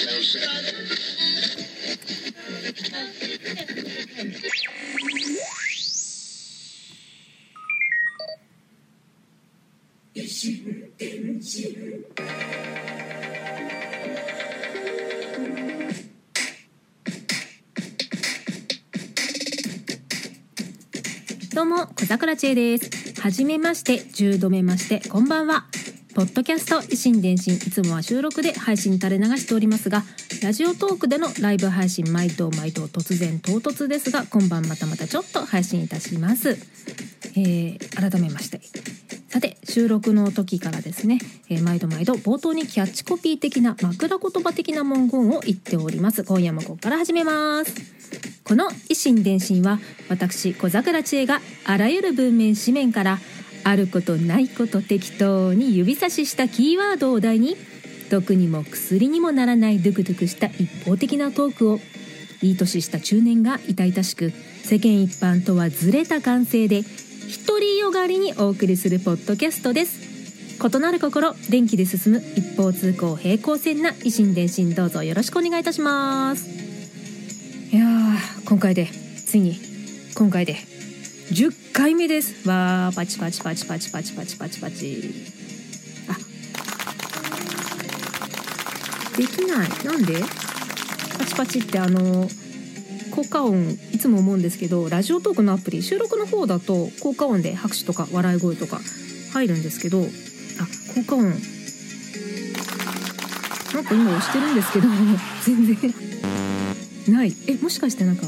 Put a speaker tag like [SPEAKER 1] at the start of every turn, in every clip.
[SPEAKER 1] どうも小桜知恵です。はじめまして10度目ましてこんばんは。ポッドキャスト維新伝心いつもは収録で配信垂れ流しておりますがラジオトークでのライブ配信毎度毎度突然唐突ですが今晩またまたちょっと配信いたします、えー改めまして。さて収録の時からですね、えー毎度毎度冒頭にキャッチコピー的な枕言葉的な文言を言っております。今夜もここから始めます。この維新伝心は私小桜知恵があらゆる文面紙面からあることないこと適当に指差ししたキーワードを題に毒にも薬にもならないドゥクドゥクした一方的なトークをいい年した中年が痛々しく世間一般とはずれた感性で独りよがりにお送りするポッドキャストです。異なる心電気で進む一方通行平行線な維新伝心どうぞよろしくお願いいたします。いやー今回でついに今回で。10回目です。わーパチパチパチパチパチパチパチパチ。あ。できない。なんで？パチパチってあの効果音いつも思うんですけどラジオトークのアプリ収録の方だと効果音で拍手とか笑い声とか入るんですけどあ効果音。なんか今押してるんですけど 全然。ない。えもしかしてなんか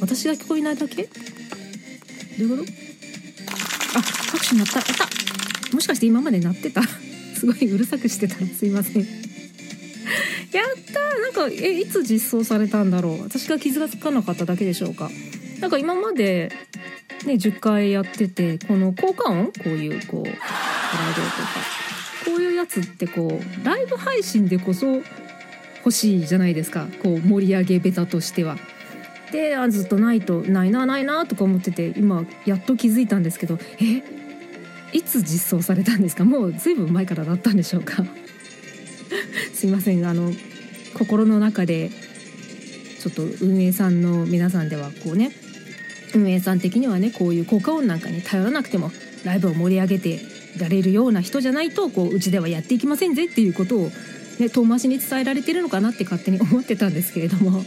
[SPEAKER 1] 私が聞こえないだけ？どういうこと？あ拍手鳴った。やった。もしかして今まで鳴ってた？すごいうるさくしてたすいません。やった。ーなんかえいつ実装されたんだろう？私が気づかなかっただけでしょうか？なんか今までね10回やっててこの効果音？こういうこう笑い声とか。こういうやつってこうライブ配信でこそ欲しいじゃないですか。こう盛り上げベタとしては。であずっとないとないなないなとか思ってて今やっと気づいたんですけどえ？いつ実装されたんですか？もうずいぶん前からだったんでしょうか？すいません。あの心の中でちょっと運営さんの皆さんではこうね運営さん的にはねこういう効果音なんかに頼らなくてもライブを盛り上げてられるような人じゃないとこううちではやっていきませんぜっていうことを、ね、遠回しに伝えられてるのかなって勝手に思ってたんですけれども。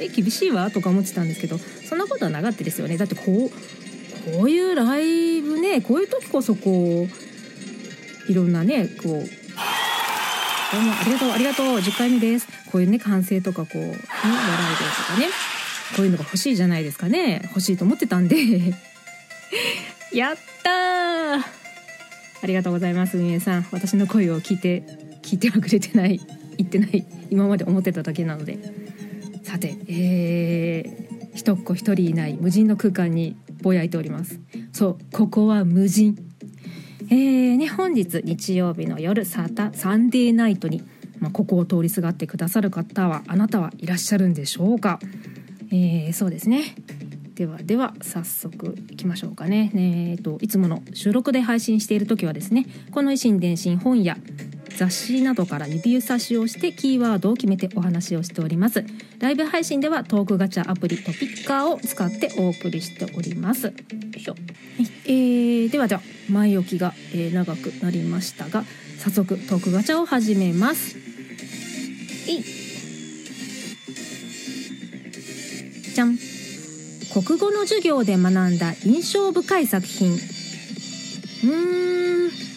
[SPEAKER 1] え厳しいわとか思ってたんですけどそんなことはなかったですよね。だってこうこういうライブねこういう時こそこういろんなねこうどうもありがとうありがとう10回目です。こういうね歓声とかこう、笑い声とかねこういうのが欲しいじゃないですかね。欲しいと思ってたんで。やったー！ありがとうございます運営さん。私の声を聞いて聞いてはくれてない言ってない今まで思ってただけなので。さてえー、一っ子一人いない無人の空間にぼやいております。そうここは無人。えーね、本日日曜日の夜サタサンデーナイトに、まあ、ここを通りすがってくださる方はあなたはいらっしゃるんでしょうか、えーそうですね。ではでは早速いきましょうかね。えーといつもの収録で配信している時はですねこの維新伝心本や雑誌などから指差しをしてキーワードを決めてお話をしております。ライブ配信ではトークガチャアプリトピッカーを使ってお送りしております。よいしょ、はい。えーではでは前置きが、えー長くなりましたが早速トークガチャを始めます。えい。じゃん。国語の授業で学んだ印象深い作品。うーん。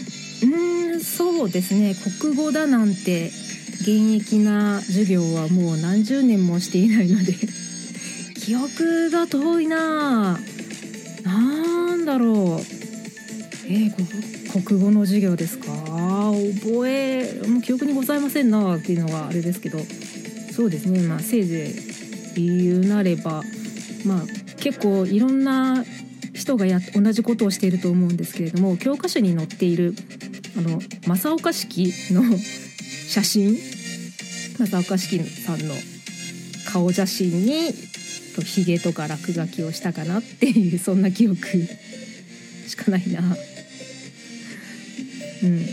[SPEAKER 1] うんそうですね。国語だなんて現役な授業はもう何十年もしていないので 記憶が遠いな。あなんだろう。えー国語の授業ですか？覚えもう記憶にございませんなっていうのがあれですけど。そうですね。まあせいぜい言うなればまあ結構いろんな人がや同じことをしていると思うんですけれども教科書に載っているあの正岡式の写真正岡式さんの顔写真にひげとか落書きをしたかなっていうそんな記憶しかないな。うん、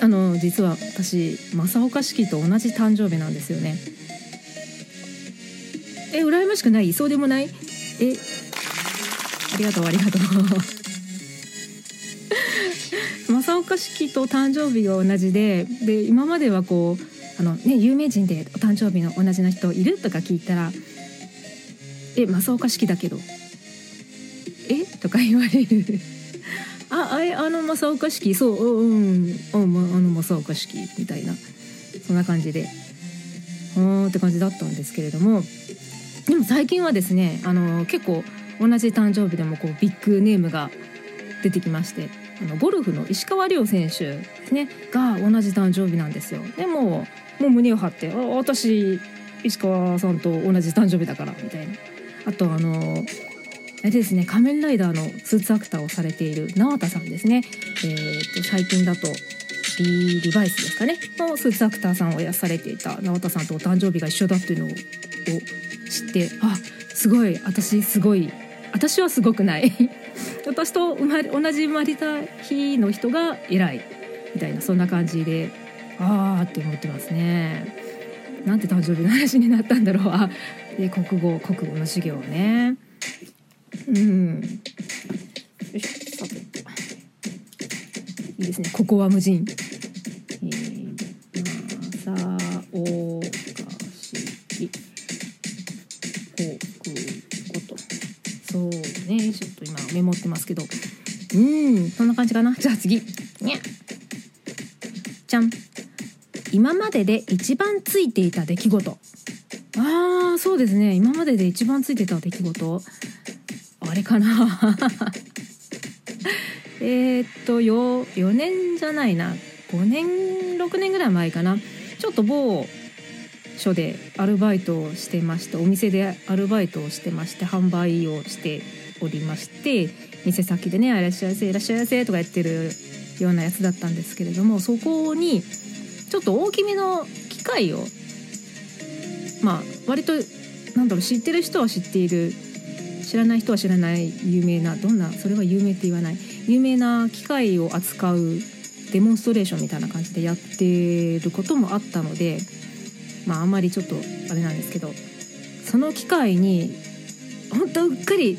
[SPEAKER 1] あの実は私正岡式と同じ誕生日なんですよね。え羨ましくない？そうでもない？えありがとうありがとう。正岡式と誕生日が同じでで今まではこうあの、ね、有名人でお誕生日の同じな人いるとか聞いたら「え正岡式だけどえ？とか言われる。あああの正岡式そううんああの正岡式みたいな。そんな感じで。うんって感じだったんですけれども。でも最近はですねあの結構同じ誕生日でもこうビッグネームが出てきまして。あのゴルフの石川遼選手ですねが同じ誕生日なんですよ。でももう胸を張って「私石川さんと同じ誕生日だから」みたいな。あとあのあれですね仮面ライダーのスーツアクターをされている縄田さんですね、えーと、最近だとリリバイスですかね。のスーツアクターさんをやされていた縄田さんとお誕生日が一緒だっていうのを知ってあすごい私すごい私はすごくない。私と同じ生まれた日の人が偉いみたいなそんな感じでああって思ってますね。なんて誕生日の話になったんだろう。あ で国語国語の授業ね。うん。よいしょさていいですね。ここは無人。えー、まさおかし国語そうねちょっと今メモってますけど。うん。そんな感じかな？じゃあ次。にゃじゃん。今までで一番ついていた出来事。ああそうですね。今までで一番ついてた出来事。あれかな？えっとよ4年じゃないな。5年6年ぐらい前かな。ちょっと某所でアルバイトをしてましてお店でアルバイトをしてまして販売をしておりまして店先でね「いらっしゃいませいらっしゃいませ」とかやってるようなやつだったんですけれどもそこにちょっと大きめの機械をまあ割となんだろう知ってる人は知っている知らない人は知らない有名などんなそれは有名って言わない。有名な機械を扱うデモンストレーションみたいな感じでやってることもあったのでまああんまりちょっとあれなんですけどその機械に本当うっかり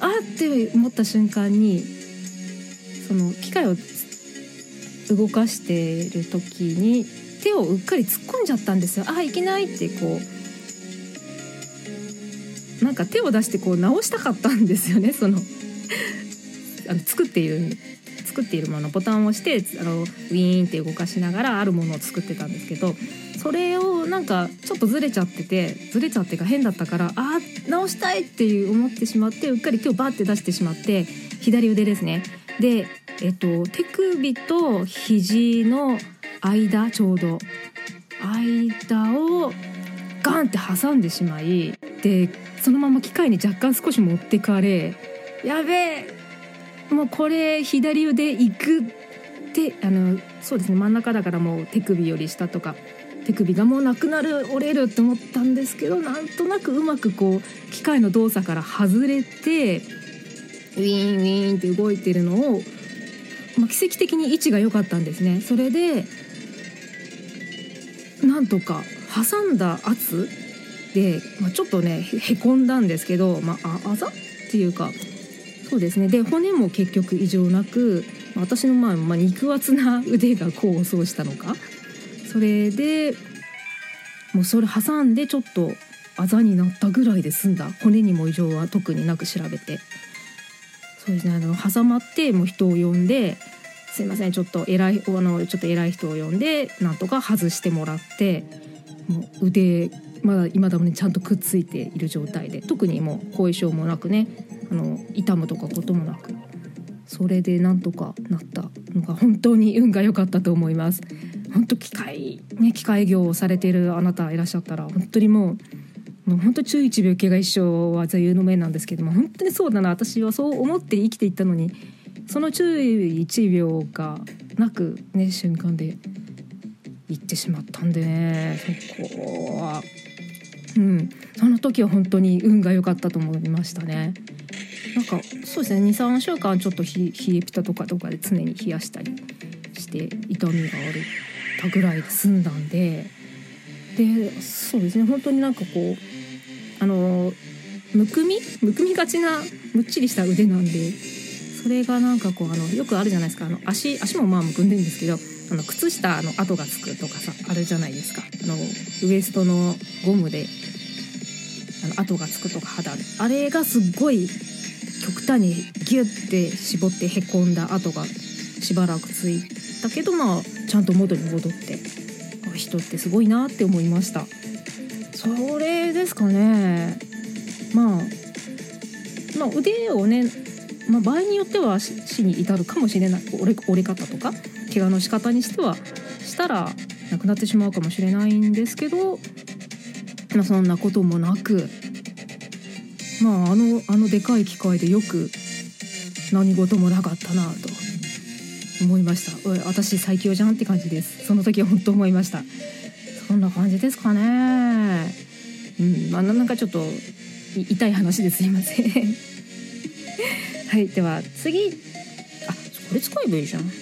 [SPEAKER 1] あって思った瞬間にその機械を動かしてる時に手をうっかり突っ込んじゃったんですよ。あいけないってこうなんか手を出してこう直したかったんですよね そのあの作っている作っているものボタンを押してあのウィーンって動かしながらあるものを作ってたんですけどそれをなんかちょっとずれちゃっててずれちゃってか変だったからあ直したいっていう思ってしまってうっかり手をバッて出してしまって左腕ですね。でえっと、手首と肘の間ちょうど間をガンって挟んでしまいでそのまま機械に若干少し持ってかれやべえもうこれ左腕いくってあのそうですね真ん中だからもう手首より下とか手首がもうなくなる折れるって思ったんですけどなんとなくうまくこう機械の動作から外れてウィーンウィーンって動いてるのをまあ、奇跡的に位置が良かったんですね。それでなんとか挟んだ圧で、まあ、ちょっとねへこんだんですけど、まあ、あざっていうかそうですね。で骨も結局異常なく私のまあ、まあ、肉厚な腕が功を奏したのかそれでもうそれ挟んでちょっとあざになったぐらいで済んだ。骨にも異常は特になく調べて。そうですね。あの挟まってもう人を呼んですいません。ちょっと偉いあのちょっと偉い人を呼んでなんとか外してもらってもう腕まだ今だもねちゃんとくっついている状態で特にもう後遺症もなくねあの痛むとかこともなく。それでなんとかなったのが本当に運が良かったと思います。本当機械ね機械業をされているあなたいらっしゃったら本当にもうもう本当注意一秒怪我一生は座右の銘なんですけども本当にそうだな私はそう思って生きていったのにその注意一秒がなくね瞬間で行ってしまったんでねそこは。うん。その時は本当に運が良かったと思いましたね。なんかそうですね23週間ちょっと冷えピタとかとかで常に冷やしたりして痛みがあるたぐらいで済んだんででそうですね本当になんかこうあのむくみ？むくみがちなむっちりした腕なんでそれがなんかこうあのよくあるじゃないですか。あの足足もまあむくんでるんですけどあの靴下の跡がつくとかさあるじゃないですか。あのウエストのゴムであの跡がつくとか肌で。あれがすっごい極端にギュッて絞ってへこんだ跡がしばらくついたけどまあちゃんと元に戻って人ってすごいなって思いました。それですかね。まあまあ腕をね、まあ、場合によっては死に至るかもしれない。折れ折れ方とか怪我の仕方にしてはしたらなくなってしまうかもしれないんですけど、まあ、そんなこともなくまああのあのでかい機械でよく何事もなかったなと。思いました。私最強じゃんって感じです。その時は本当思いました。そんな感じですかね。うんまあなんかちょっと痛い話ですいません。はいでは次。あこれ使えばいいじゃん。はい、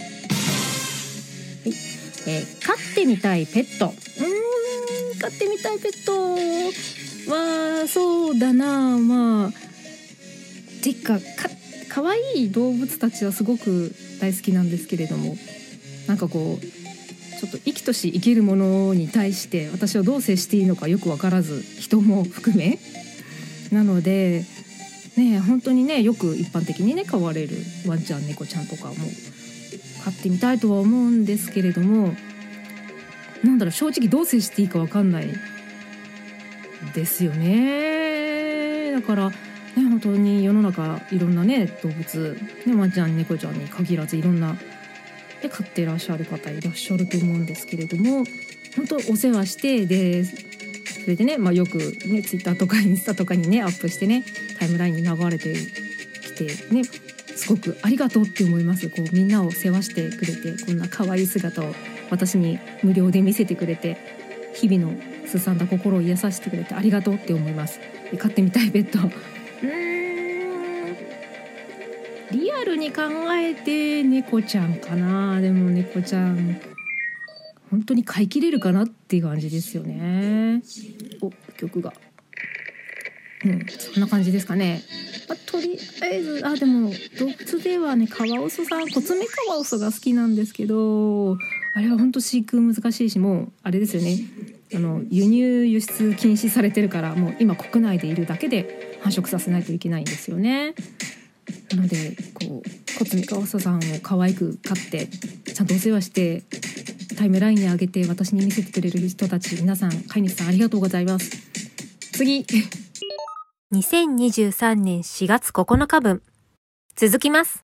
[SPEAKER 1] えー、飼ってみたいペット。うん飼ってみたいペット。はそうだなまあてかか可愛い動物たちはすごく大好きなんですけれどもなんかこうちょっと生きとし生けるものに対して私はどう接していいのかよく分からず人も含め。なのでね本当にねよく一般的にね飼われるワンちゃん猫ちゃんとかも飼ってみたいとは思うんですけれどもなんだろう正直どう接していいか分かんないですよね。だからね本当に世の中いろんなね動物ねワンちゃん猫ちゃんに限らずいろんなで飼ってらっしゃる方いらっしゃると思うんですけれども本当お世話してでそれでね、まあ、よくねツイッターとかインスタとかにねアップしてねタイムラインに流れてきてねすごくありがとうって思います。こうみんなを世話してくれてこんな可愛い姿を私に無料で見せてくれて日々のすさんだ心を癒させてくれてありがとうって思います。飼ってみたいペットリアルに考えて猫ちゃんかな。でも猫ちゃん本当に飼いきれるかなっていう感じですよね。お曲が。うんそんな感じですかね、まあ、とりあえずあでも動物ではねカワウソさんコツメカワウソが好きなんですけどあれは本当飼育難しいしもうあれですよね。あの輸入輸出禁止されてるからもう今国内でいるだけで繁殖させないといけないんですよね。なのでこうコツメカワウソさんを可愛く飼ってちゃんとお世話してタイムラインに上げて私に見せてくれる人たち皆さん飼い主さんありがとうございます。次。
[SPEAKER 2] 2023年4月9日分。続きます。